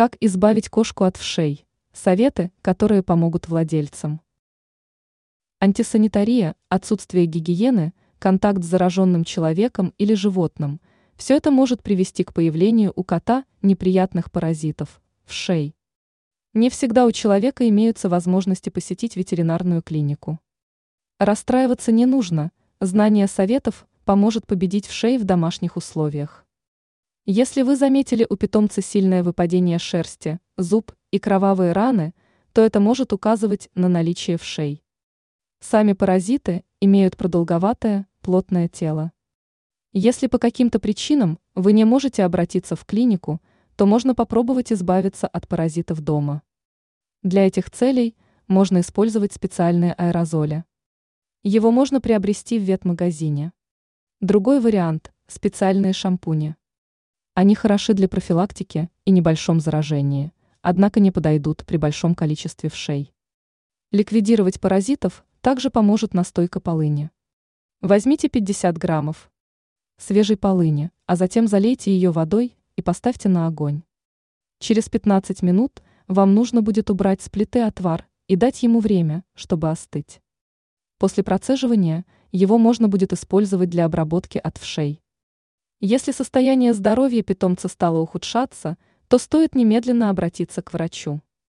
Как избавить кошку от вшей? Советы, которые помогут владельцам. Антисанитария, отсутствие гигиены, контакт с зараженным человеком или животным – все это может привести к появлению у кота неприятных паразитов – вшей. Не всегда у человека имеются возможности посетить ветеринарную клинику. Расстраиваться не нужно, знание советов поможет победить вшей в домашних условиях. Если вы заметили у питомца сильное выпадение шерсти, зуб и кровавые раны, то это может указывать на наличие вшей. Сами паразиты имеют продолговатое, плотное тело. Если по каким-то причинам вы не можете обратиться в клинику, то можно попробовать избавиться от паразитов дома. Для этих целей можно использовать специальные аэрозоли. Его можно приобрести в ветмагазине. Другой вариант – специальные шампуни. Они хороши для профилактики и небольшом заражении, однако не подойдут при большом количестве вшей. Ликвидировать паразитов также поможет настойка полыни. Возьмите 50 граммов свежей полыни, а затем залейте ее водой и поставьте на огонь. Через 15 минут вам нужно будет убрать с плиты отвар и дать ему время, чтобы остыть. После процеживания его можно будет использовать для обработки от вшей. Если состояние здоровья питомца стало ухудшаться, то стоит немедленно обратиться к врачу.